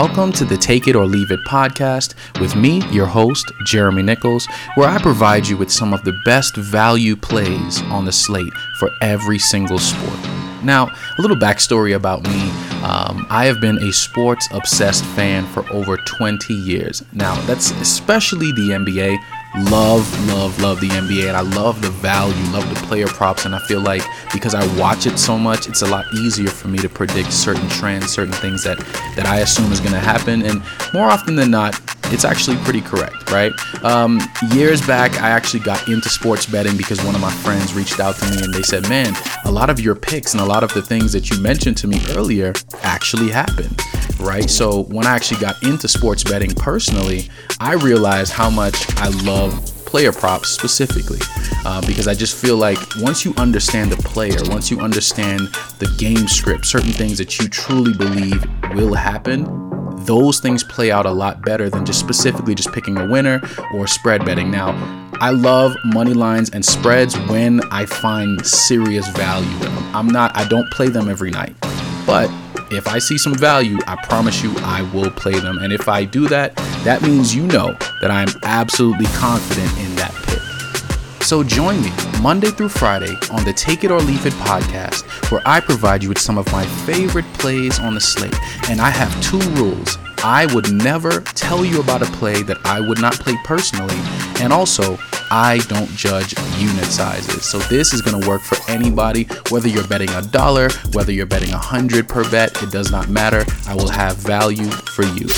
Welcome to the Take It or Leave It podcast with me, your host, Jeremy Nichols, where I provide you with some of the best value plays on the slate for every single sport. Now, a little backstory about me. Um, I have been a sports obsessed fan for over 20 years. Now, that's especially the NBA love, love, love the NBA, and I love the value, love the player props, and I feel like because I watch it so much, it's a lot easier for me to predict certain trends, certain things that that I assume is going to happen, and more often than not, it's actually pretty correct, right? Um, years back, I actually got into sports betting because one of my friends reached out to me and they said, "Man, a lot of your picks and a lot of the things that you mentioned to me earlier actually happened." Right? So when I actually got into sports betting personally, I realized how much I love player props specifically uh, because I just feel like once you understand the player, once you understand the game script, certain things that you truly believe will happen, those things play out a lot better than just specifically just picking a winner or spread betting. Now, I love money lines and spreads when I find serious value in them. I'm not, I don't play them every night, but if I see some value, I promise you I will play them. And if I do that, that means you know that I'm absolutely confident in that pick. So join me Monday through Friday on the Take It or Leave It podcast, where I provide you with some of my favorite plays on the slate. And I have two rules. I would never tell you about a play that I would not play personally. And also, I don't judge unit sizes. So this is to work for anybody, whether you're betting a dollar, whether you're betting a hundred per bet, it does not matter. I will have value for you.